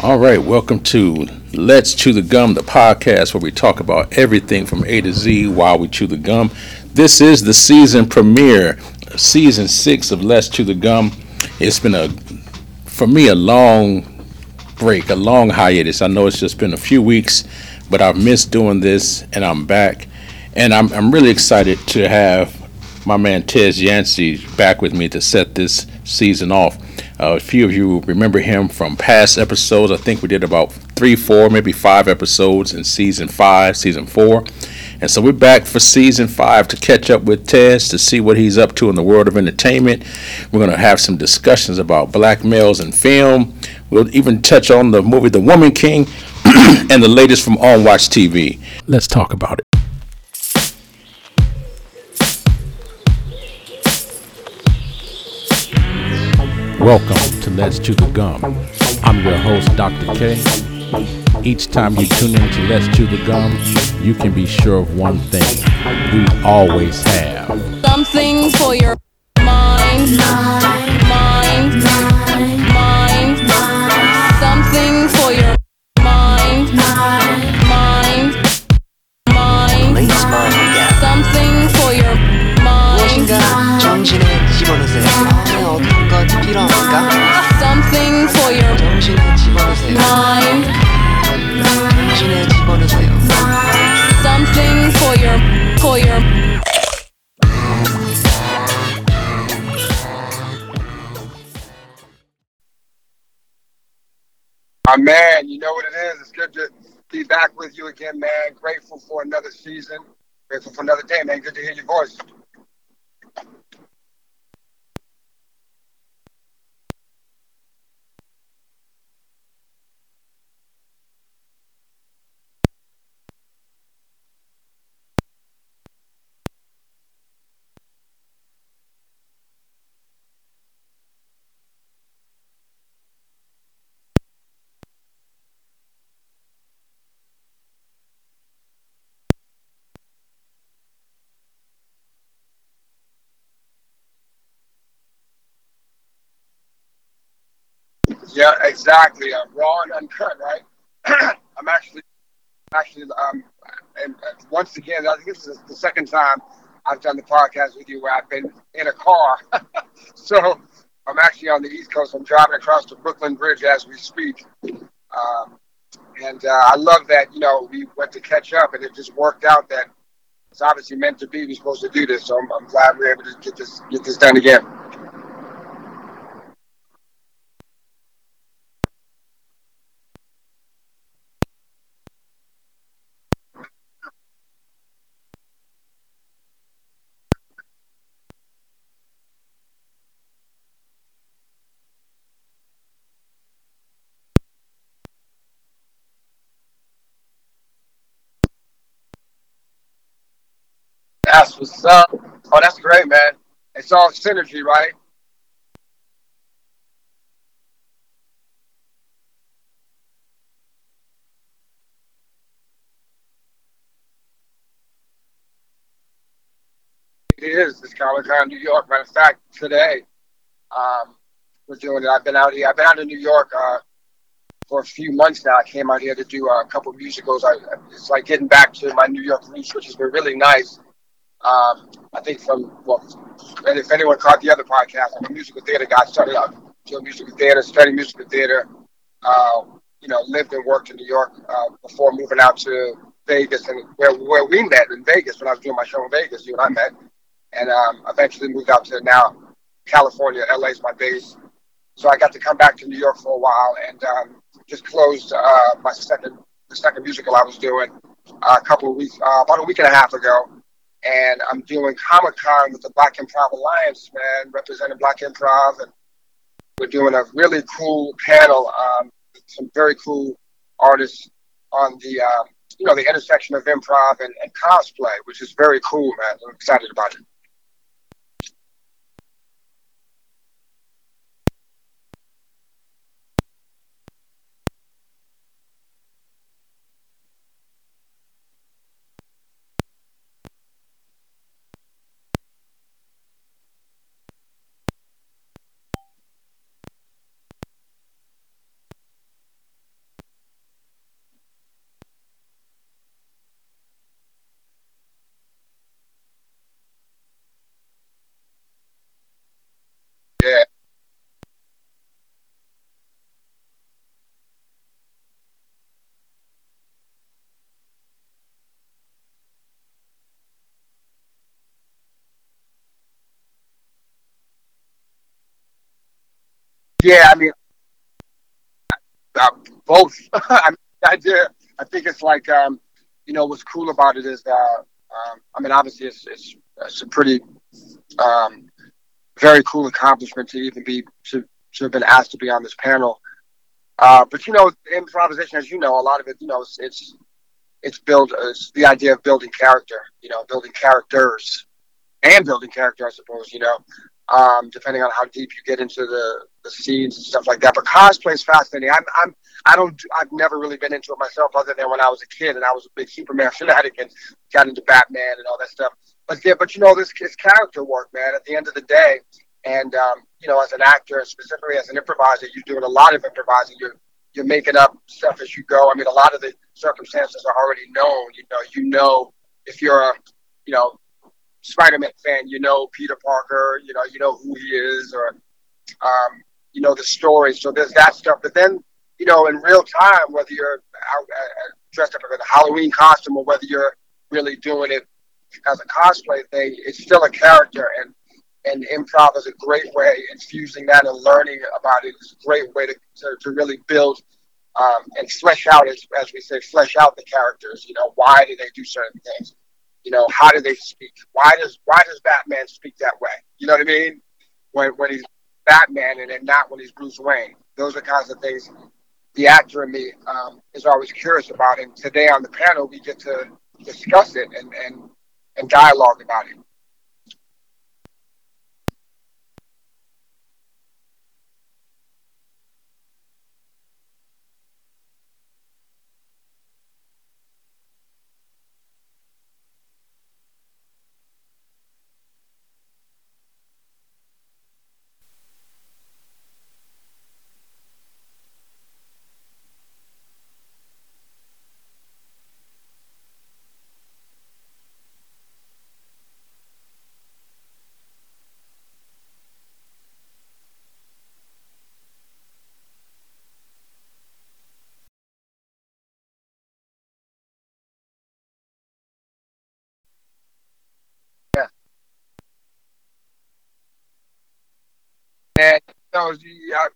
All right, welcome to Let's Chew the Gum, the podcast where we talk about everything from A to Z while we chew the gum. This is the season premiere, season six of Let's Chew the Gum. It's been a, for me, a long break, a long hiatus. I know it's just been a few weeks, but I've missed doing this and I'm back. And I'm, I'm really excited to have my man Tez Yancey back with me to set this season off. Uh, a few of you remember him from past episodes. I think we did about three, four, maybe five episodes in season five, season four. And so we're back for season five to catch up with Tez to see what he's up to in the world of entertainment. We're going to have some discussions about black males in film. We'll even touch on the movie The Woman King and the latest from On Watch TV. Let's talk about it. Welcome to Let's Chew the Gum. I'm your host, Dr. K. Each time you tune in to Let's Chew the Gum, you can be sure of one thing. We always have Something for your mind. Man, you know what it is. It's good to be back with you again, man. Grateful for another season. Grateful for another day, man. Good to hear your voice. Yeah, exactly. Uh, raw and uncut, right? I'm actually, actually, um, and once again, I think this is the second time I've done the podcast with you where I've been in a car. so I'm actually on the East Coast. I'm driving across the Brooklyn Bridge as we speak. Um, and uh, I love that, you know, we went to catch up and it just worked out that it's obviously meant to be. We're supposed to do this. So I'm, I'm glad we're able to get this, get this done again. What's up. Oh, that's great, man. It's all synergy, right? It is. It's Comic Con, New York. Matter of fact, today um, we're doing it. I've been out here. I've been out in New York uh, for a few months now. I came out here to do uh, a couple musicals. I, it's like getting back to my New York roots, which has been really nice. Um, I think from well, and if anyone caught the other podcast, I'm a musical theater guy. Started out doing musical theater, studying musical theater. Uh, you know, lived and worked in New York uh, before moving out to Vegas, and where where we met in Vegas when I was doing my show in Vegas. You and I met, and um, eventually moved out to now California. LA is my base, so I got to come back to New York for a while, and um, just closed uh, my second the second musical I was doing uh, a couple of weeks, uh, about a week and a half ago and I'm doing Comic Con with the Black Improv Alliance, man, representing Black Improv, and we're doing a really cool panel. Um, some very cool artists on the, um, you know, the intersection of improv and, and cosplay, which is very cool, man. I'm excited about it. Yeah, I mean, uh, both. I, mean, I, I think it's like, um, you know, what's cool about it is that, um, I mean, obviously it's, it's, it's a pretty, um, very cool accomplishment to even be, to, to have been asked to be on this panel. Uh, but you know, improvisation, as you know, a lot of it, you know, it's, it's, it's build, uh, it's the idea of building character, you know, building characters and building character, I suppose, you know, um, depending on how deep you get into the, the scenes and stuff like that. But cosplay is fascinating. I'm, I'm, I don't, I've never really been into it myself other than when I was a kid and I was a big Superman fanatic and got into Batman and all that stuff. But yeah, but you know, this is character work, man, at the end of the day. And, um, you know, as an actor, specifically as an improviser, you're doing a lot of improvising. You're, you're making up stuff as you go. I mean, a lot of the circumstances are already known. You know, you know, if you're a, you know, Spider-Man fan, you know Peter Parker, you know, you know who he is, or um, you know the story. So there's that stuff. But then, you know, in real time, whether you're out, uh, dressed up in a Halloween costume or whether you're really doing it as a cosplay thing, it's still a character. And and improv is a great way. Infusing that and learning about it is a great way to to, to really build. Um, and flesh out, as, as we say, flesh out the characters. You know, why do they do certain things? You know, how do they speak? Why does why does Batman speak that way? You know what I mean? When when he's Batman and then not when he's Bruce Wayne. Those are kinds of things the actor in me um, is always curious about. And today on the panel, we get to discuss it and and, and dialogue about it.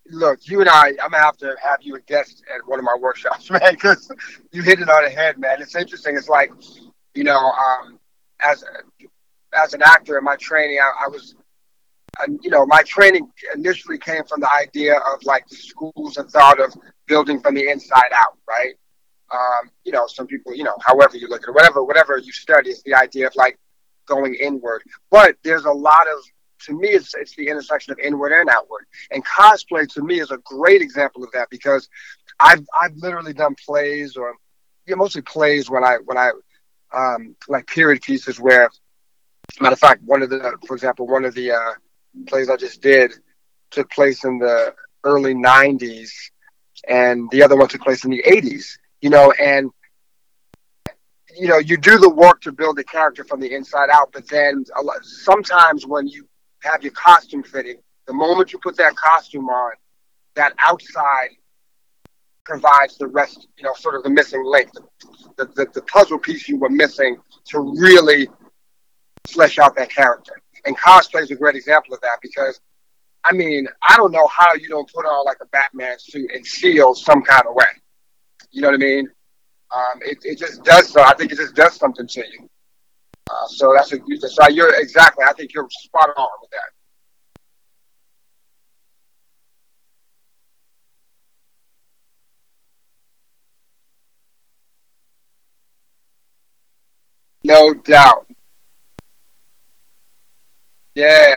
Look, you and I, I'm gonna have to have you a guest at one of my workshops, man, because you hit it on the head, man. It's interesting. It's like, you know, um, as as an actor in my training, I, I was, uh, you know, my training initially came from the idea of like the schools and thought of building from the inside out, right? Um, you know, some people, you know, however you look at it, whatever, whatever you study, is the idea of like going inward. But there's a lot of to me, it's, it's the intersection of inward and outward. And cosplay to me is a great example of that because I've I've literally done plays or mostly plays when I when I um, like period pieces where, matter of fact, one of the for example one of the uh, plays I just did took place in the early '90s, and the other one took place in the '80s. You know, and you know you do the work to build a character from the inside out, but then lot, sometimes when you have your costume fitting. The moment you put that costume on, that outside provides the rest, you know, sort of the missing link, the, the, the puzzle piece you were missing to really flesh out that character. And cosplay is a great example of that because, I mean, I don't know how you don't put on like a Batman suit and feel some kind of way. You know what I mean? Um, it, it just does so. I think it just does something to you. Uh, so that's a so you're exactly. I think you're spot on with that. No doubt. Yeah.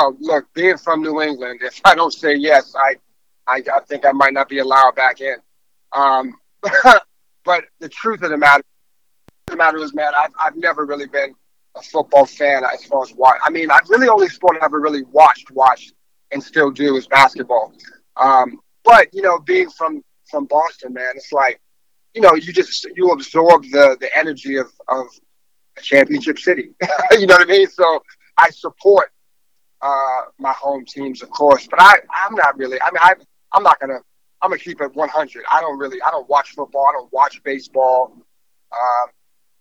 Well, look, being from New England, if I don't say yes, I, I, I think I might not be allowed back in. Um, but the truth of the matter, the matter is, man, I've, I've never really been a football fan as far as watch. I mean, I've really only sport I've ever really watched, watched, and still do is basketball. Um, but you know, being from from Boston, man, it's like, you know, you just you absorb the the energy of of a championship city. you know what I mean? So I support uh, my home teams, of course. But I, I'm not really. I mean, I, I'm not gonna. I'm gonna keep it 100. I don't really. I don't watch football. I don't watch baseball. Um,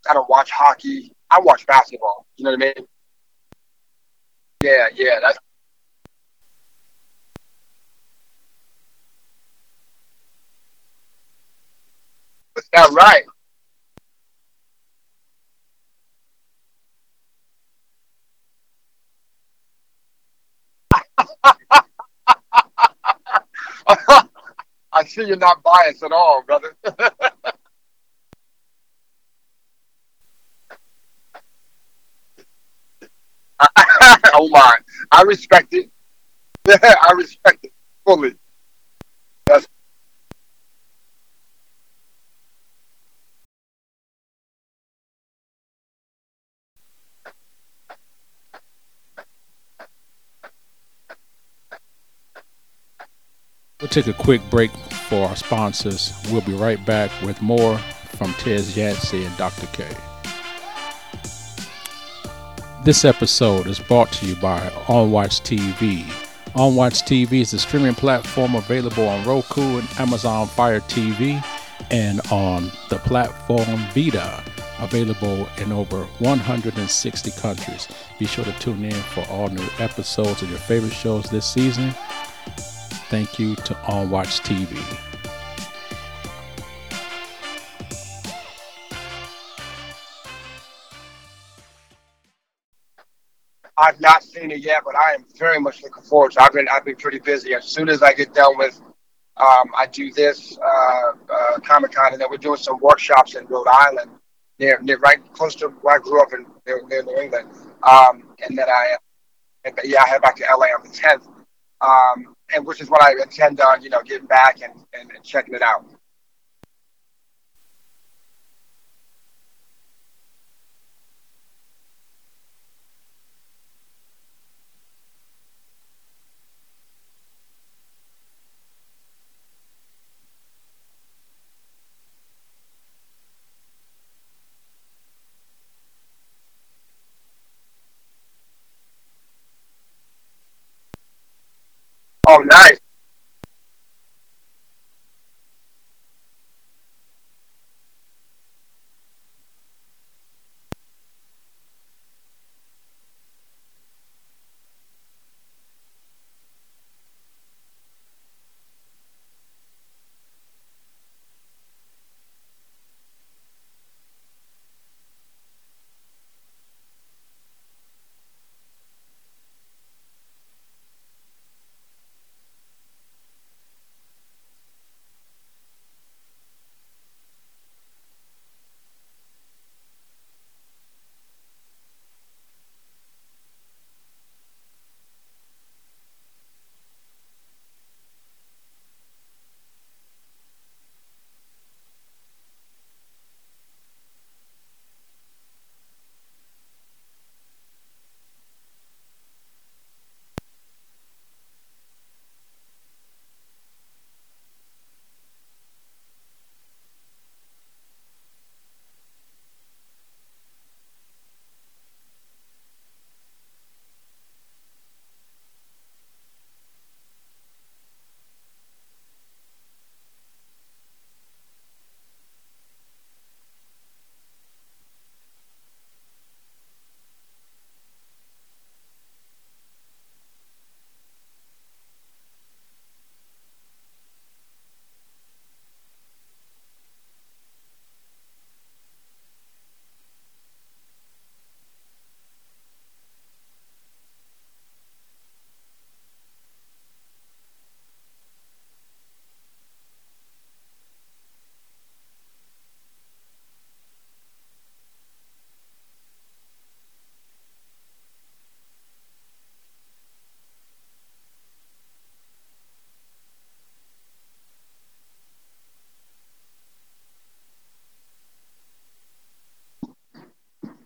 I don't watch hockey. I watch basketball. You know what I mean? Yeah, yeah. That's that's right. I see you're not biased at all, brother. oh my, I respect it. I respect it fully. We'll take a quick break for our sponsors. We'll be right back with more from Tez Yancey and Dr. K. This episode is brought to you by OnWatch TV. OnWatch TV is a streaming platform available on Roku and Amazon Fire TV and on the platform Vita, available in over 160 countries. Be sure to tune in for all new episodes of your favorite shows this season. Thank you to All OnWatch TV. I've not seen it yet, but I am very much looking forward to. it. I've been I've been pretty busy. As soon as I get done with, um, I do this uh, uh, Comic Con, and then we're doing some workshops in Rhode Island, near, near right close to where I grew up in near, near New England. Um, and then I, and, yeah, I head back to LA on the tenth, um, and which is what I intend on, you know, getting back and, and, and checking it out. Oh,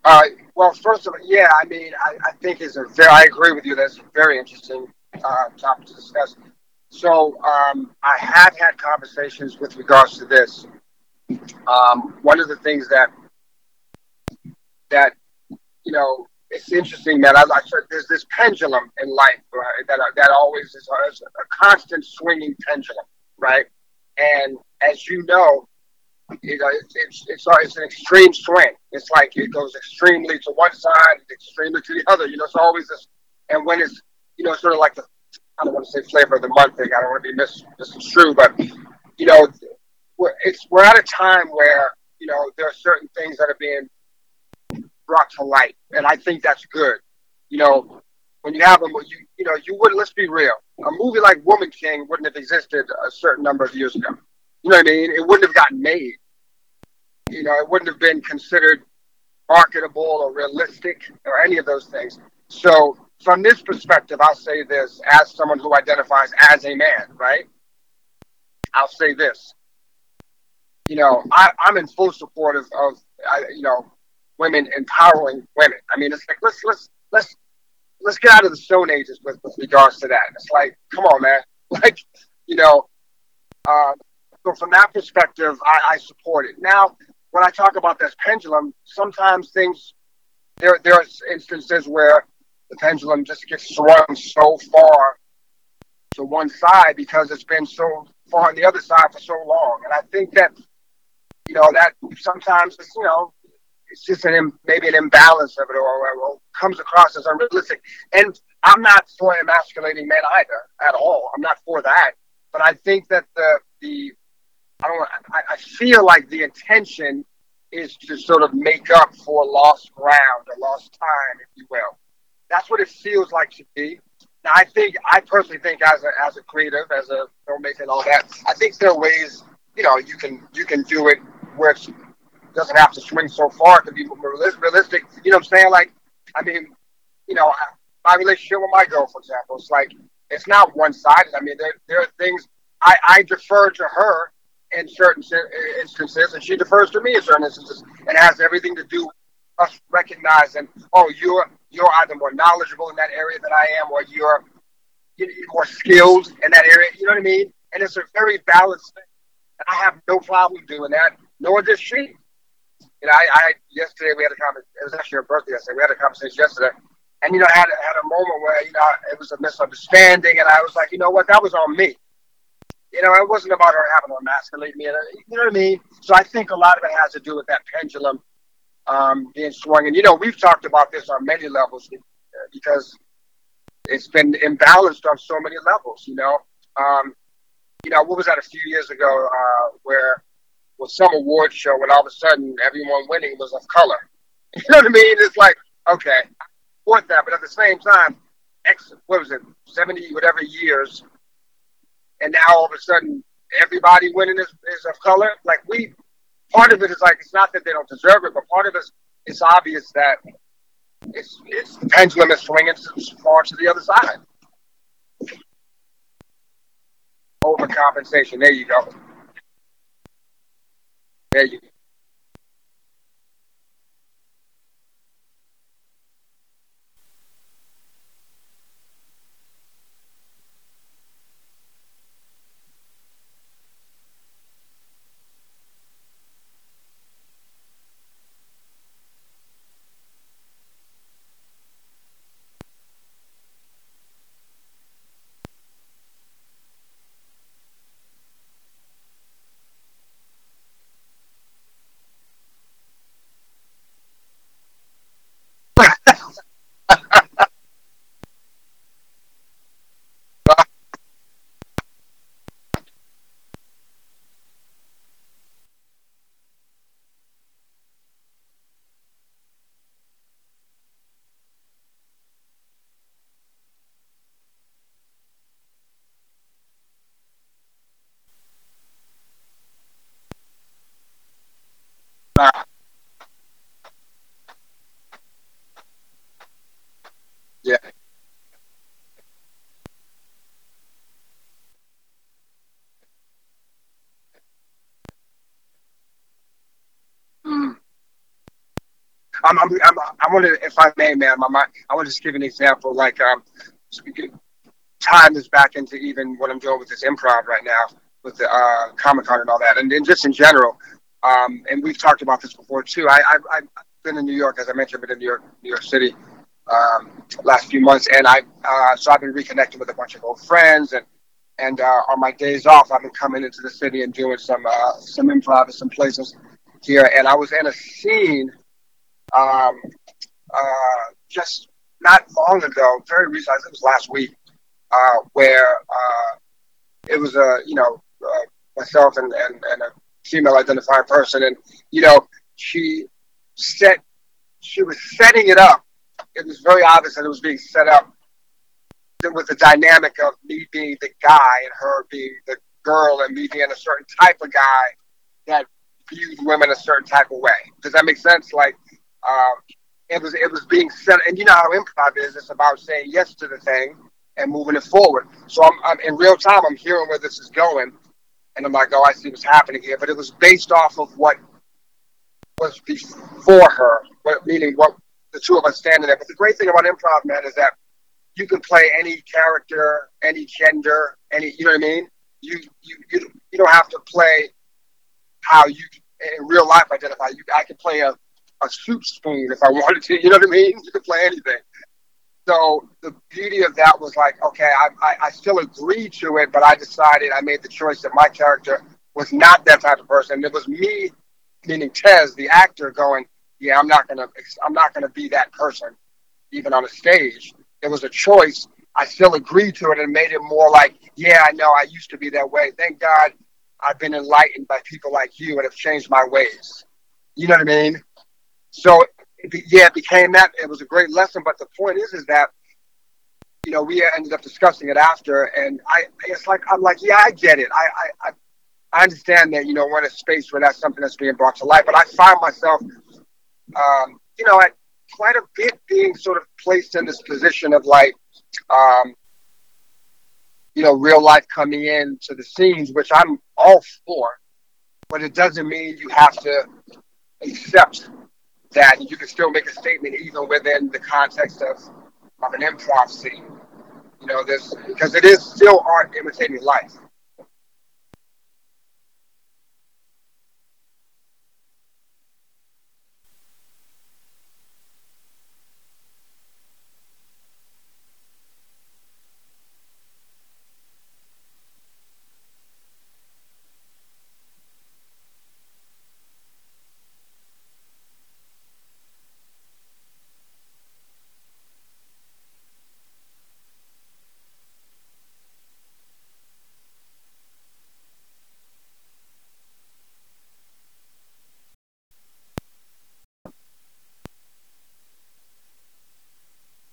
Uh, well, first of all, yeah, I mean, I, I think it's a very, I agree with you. That's a very interesting uh, topic to discuss. So, um, I have had conversations with regards to this. Um, one of the things that that you know it's interesting, man. I, I there's this pendulum in life right, that that always is a constant swinging pendulum, right? And as you know, you know it's it's, it's uh, it's an extreme swing. It's like it goes extremely to one side, extremely to the other. You know, it's always this. And when it's you know sort of like the I don't want to say flavor of the month thing. I don't want to be mis- misconstrued, but you know, we're, it's we're at a time where you know there are certain things that are being brought to light, and I think that's good. You know, when you have a you you know you wouldn't let's be real. A movie like Woman King wouldn't have existed a certain number of years ago. You know what I mean? It wouldn't have gotten made. You know, it wouldn't have been considered marketable or realistic or any of those things. So from this perspective, I'll say this as someone who identifies as a man, right? I'll say this. You know, I, I'm in full support of, of you know, women empowering women. I mean, it's like let's let's let's let's get out of the stone ages with, with regards to that. It's like, come on, man. Like, you know, uh, so from that perspective, I, I support it. Now, when I talk about this pendulum, sometimes things there there are instances where the pendulum just gets swung so far to one side because it's been so far on the other side for so long. And I think that you know that sometimes it's you know it's just an maybe an imbalance of it or, or comes across as unrealistic. And I'm not for emasculating men either at all. I'm not for that. But I think that the the I don't I, I feel like the intention is to sort of make up for lost ground or lost time, if you will. That's what it feels like to me. Now, I think I personally think as a as a creative, as a filmmaker, and all that, I think there are ways you know you can you can do it where it doesn't have to swing so far to be more realistic. You know what I'm saying? Like, I mean, you know, my relationship with my girl, for example, it's like it's not one sided. I mean, there there are things I I defer to her in certain instances, and she defers to me in certain instances, and has everything to do with us recognizing, oh, you're you're either more knowledgeable in that area than I am, or you're, more skilled in that area. You know what I mean? And it's a very balanced thing. And I have no problem doing that, nor does she. You know, I, I yesterday we had a conversation. It was actually her birthday yesterday. We had a conversation yesterday, and you know, I had had a moment where you know it was a misunderstanding, and I was like, you know what, that was on me. You know, it wasn't about her having to emasculate me. You know what I mean? So I think a lot of it has to do with that pendulum um, being swung. And you know, we've talked about this on many levels because it's been imbalanced on so many levels. You know, um, you know, what was that a few years ago uh, where with some award show when all of a sudden everyone winning was of color. You know what I mean? It's like okay, I support that, but at the same time, X what was it, seventy whatever years, and now all of a sudden everybody winning is, is of color. Like we part of it is like it's not that they don't deserve it, but part of it is it's obvious that it's it's the pendulum is swinging far to the other side. Overcompensation. There you go. There you go. Yeah. Mm. I'm, I'm, I'm, I want to, if I may, my mind, I want to just give an example. Like, um, time this back into even what I'm doing with this improv right now with the uh, Comic Con and all that, and then just in general. Um, and we've talked about this before too. I, I, I've been in New York, as I mentioned, been in New York, New York City um, last few months, and I uh, so I've been reconnecting with a bunch of old friends, and and uh, on my days off, I've been coming into the city and doing some uh, some improv at some places here, and I was in a scene um, uh, just not long ago, very recent, I think it was last week, uh, where uh, it was a you know uh, myself and, and, and a female identifying person, and you know she set she was setting it up. It was very obvious that it was being set up with the dynamic of me being the guy and her being the girl, and me being a certain type of guy that viewed women a certain type of way. Does that make sense? Like, um, it was it was being set, and you know how improv is. It's about saying yes to the thing and moving it forward. So I'm, I'm in real time. I'm hearing where this is going, and I'm like, oh, I see what's happening here. But it was based off of what was before her, what, meaning what the two of us standing there. But the great thing about improv, man, is that you can play any character, any gender, any you know what I mean. You you you, you don't have to play how you in real life identify. You I can play a a soup spoon if I wanted to. You know what I mean? You can play anything. So the beauty of that was like, okay, I, I, I still agreed to it, but I decided I made the choice that my character was not that type of person. It was me, meaning Tez, the actor, going, yeah, I'm not gonna, I'm not gonna be that person, even on a stage. It was a choice. I still agreed to it and made it more like, yeah, I know I used to be that way. Thank God I've been enlightened by people like you and have changed my ways. You know what I mean? So yeah, it became that. It was a great lesson. But the point is, is that you know we ended up discussing it after, and I it's like I'm like, yeah, I get it. I I I understand that you know we're in a space where that's something that's being brought to light. But I find myself, um, you know, at quite a bit being sort of placed in this position of like, um, you know, real life coming in to the scenes, which I'm all for. But it doesn't mean you have to accept that you can still make a statement even within the context of, of an improv scene. You know, this because it is still art imitating life.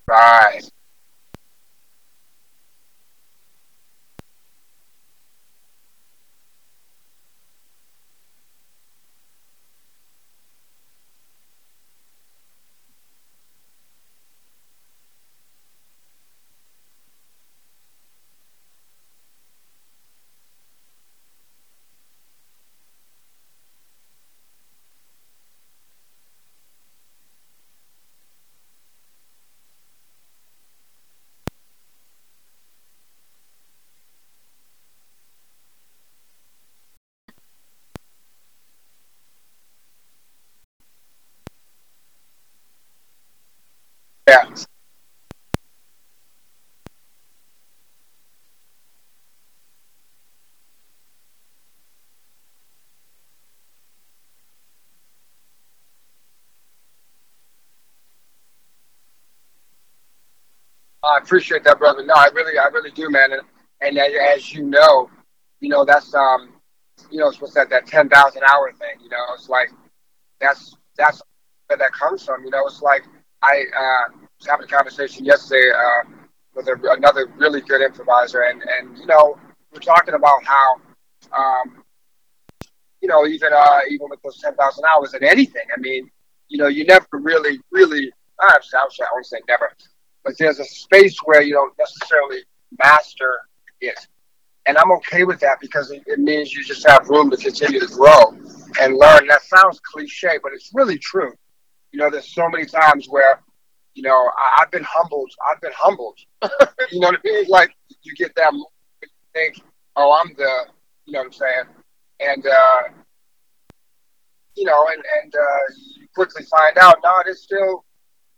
Right. Yeah. I appreciate that, brother. No, I really, I really do, man. And, and as you know, you know that's um, you know, it's what's that that ten thousand hour thing. You know, it's like that's that's where that comes from. You know, it's like I uh, was having a conversation yesterday uh, with a, another really good improviser, and and you know, we're talking about how, um, you know, even uh, even with those ten thousand hours and anything, I mean, you know, you never really, really. Sorry, I won't say never, but there's a space where you don't necessarily master it. And I'm okay with that because it, it means you just have room to continue to grow and learn. That sounds cliche, but it's really true. You know, there's so many times where, you know, I, I've been humbled. I've been humbled. you know what I mean? Like you get that moment you think, oh, I'm the, you know what I'm saying? And, uh, you know, and, and uh, you quickly find out, no, there's still,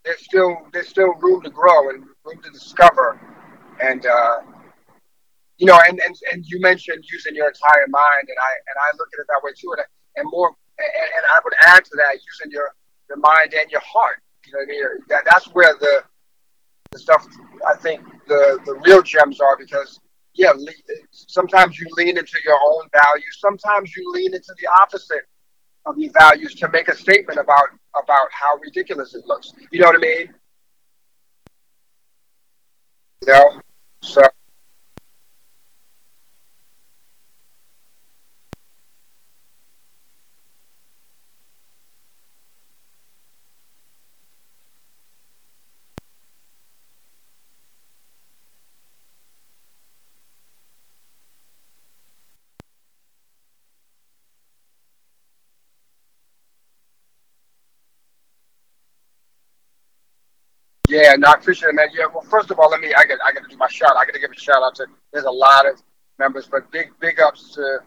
there's still there's still room to grow and room to discover, and uh, you know, and, and and you mentioned using your entire mind, and I and I look at it that way too, and and more, and, and I would add to that using your your mind and your heart. You know what I mean? That, that's where the the stuff I think the the real gems are because yeah, sometimes you lean into your own values, sometimes you lean into the opposite of your values to make a statement about about how ridiculous it looks. You know what I mean? You know, so. Yeah, no, I appreciate it, man. Yeah, well, first of all, let me. I got. I got to do my shout. I got to give a shout out to. There's a lot of members, but big, big ups to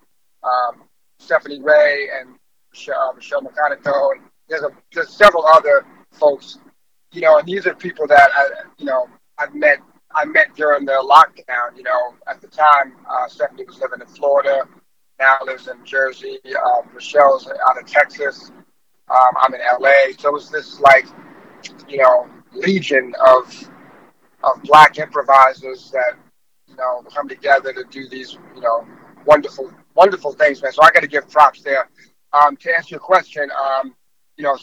um, Stephanie Ray and Michelle, uh, Michelle Mechanico, and there's a there's several other folks. You know, and these are people that I, you know, I've met. I met during the lockdown. You know, at the time, uh, Stephanie was living in Florida. Now lives in Jersey. Uh, Michelle's out of Texas. Um, I'm in LA. So it was this like, you know, legion of of black improvisers that you know come together to do these you know wonderful wonderful things, man. So I got to give props there. Um, to answer your question, um, you know,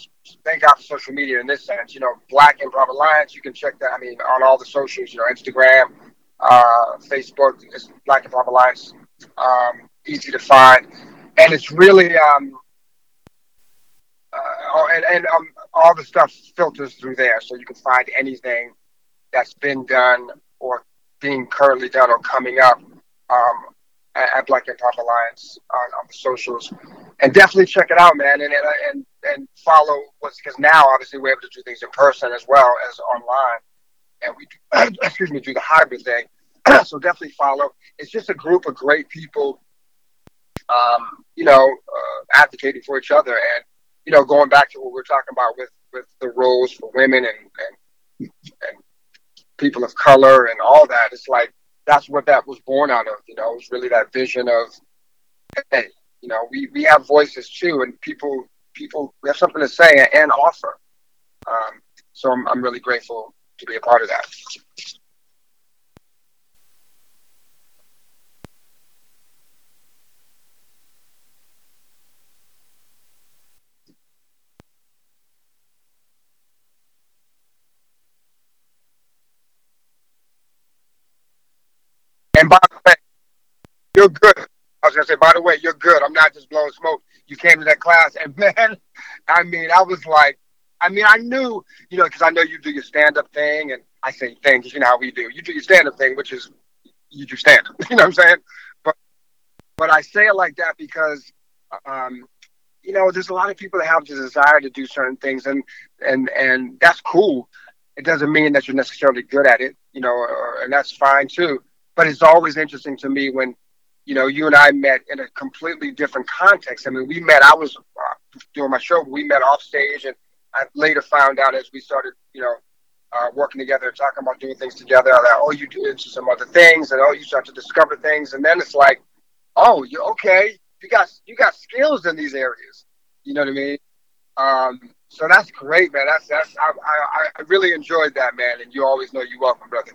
thank God for social media in this sense. You know, Black Improv Alliance. You can check that. I mean, on all the socials. You know, Instagram, uh, Facebook. It's Black Improv Alliance. Um, easy to find, and it's really um, uh, and, and um, all the stuff filters through there, so you can find anything that's been done or being currently done or coming up um, at, at Black Improv Alliance on, on the socials, and definitely check it out, man, and and and, and follow what's because now obviously we're able to do things in person as well as online, and we do, excuse me do the hybrid thing, so definitely follow. It's just a group of great people, um, you know, uh, advocating for each other and you know, going back to what we are talking about with with the roles for women and and and people of color and all that, it's like that's what that was born out of. You know, it was really that vision of, hey, you know, we we have voices too, and people people we have something to say and offer. Um, so I'm I'm really grateful to be a part of that. And by the way, you're good. I was gonna say, by the way, you're good. I'm not just blowing smoke. You came to that class, and man, I mean, I was like, I mean, I knew, you know, because I know you do your stand up thing, and I say things, you know how we do. You do your stand up thing, which is you do stand up. You know what I'm saying? But but I say it like that because, um, you know, there's a lot of people that have the desire to do certain things, and and and that's cool. It doesn't mean that you're necessarily good at it, you know, or, and that's fine too but it's always interesting to me when you know you and I met in a completely different context. I mean, we met. I was uh, doing my show. We met off stage, and I later found out as we started, you know, uh, working together, talking about doing things together. That oh, you do some other things, and oh, you start to discover things, and then it's like, oh, you okay? You got you got skills in these areas. You know what I mean? Um, so that's great, man. That's that's I, I I really enjoyed that, man. And you always know you welcome, brother.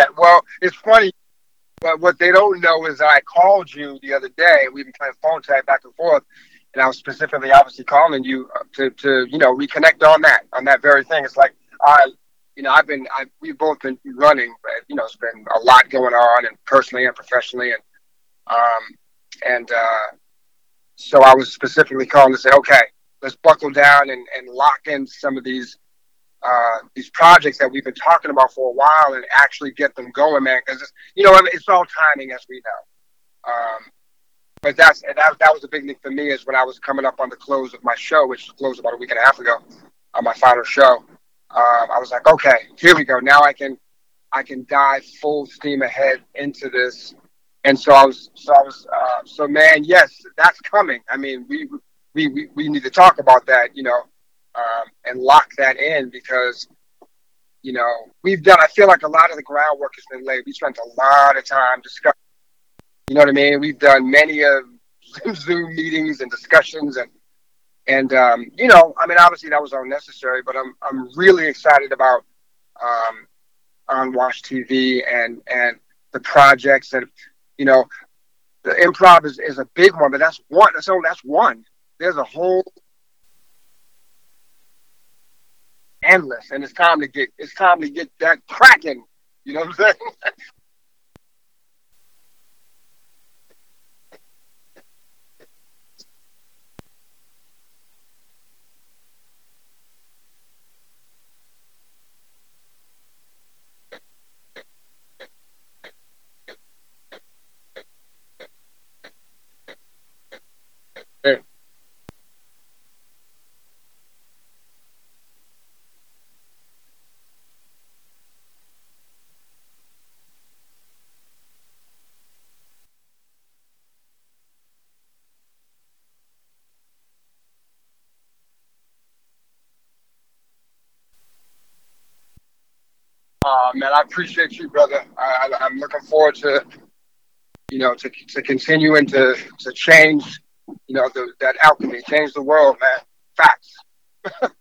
Yeah, well, it's funny, but what they don't know is I called you the other day. We've been playing phone tag back and forth, and I was specifically, obviously, calling you uh, to, to you know reconnect on that on that very thing. It's like I, you know, I've been, I, we've both been running, but you know, it's been a lot going on, and personally and professionally, and um, and uh, so I was specifically calling to say, okay, let's buckle down and, and lock in some of these uh, these projects that we've been talking about for a while and actually get them going, man. Because you know, it's all timing, as we know. Um, but that's and that, that was a big thing for me is when I was coming up on the close of my show, which closed about a week and a half ago, on my final show. Um, I was like, okay, here we go. Now I can I can dive full steam ahead into this. And so I was, so I was, uh, so man, yes, that's coming. I mean, we, we, we, we need to talk about that, you know, um, and lock that in because, you know, we've done, I feel like a lot of the groundwork has been laid. We spent a lot of time discussing, you know what I mean? We've done many of Zoom meetings and discussions and, and, um, you know, I mean, obviously that was unnecessary, but I'm, I'm really excited about, um, on Watch TV and and the projects and you know the improv is, is a big one, but that's one. That's only that's one. There's a whole endless, and it's time to get it's time to get that cracking. You know what I'm saying? Uh, man, I appreciate you, brother. I, I'm looking forward to, you know, to, to continuing to, to change, you know, the, that alchemy, change the world, man. Facts.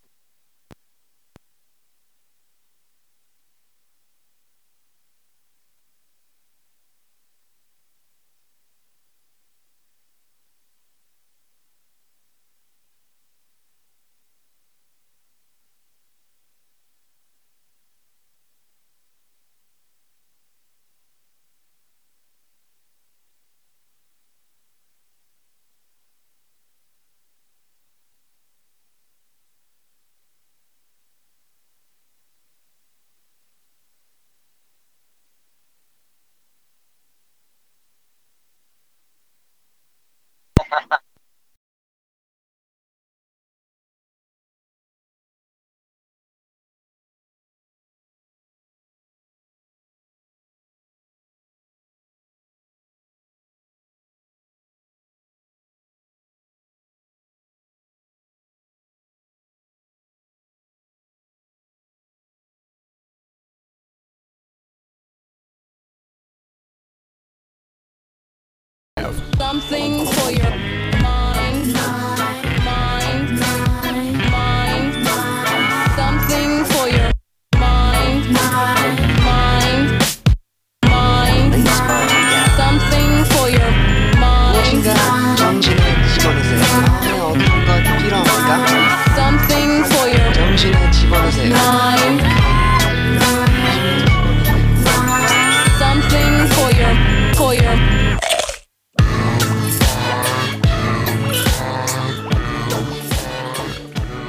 Something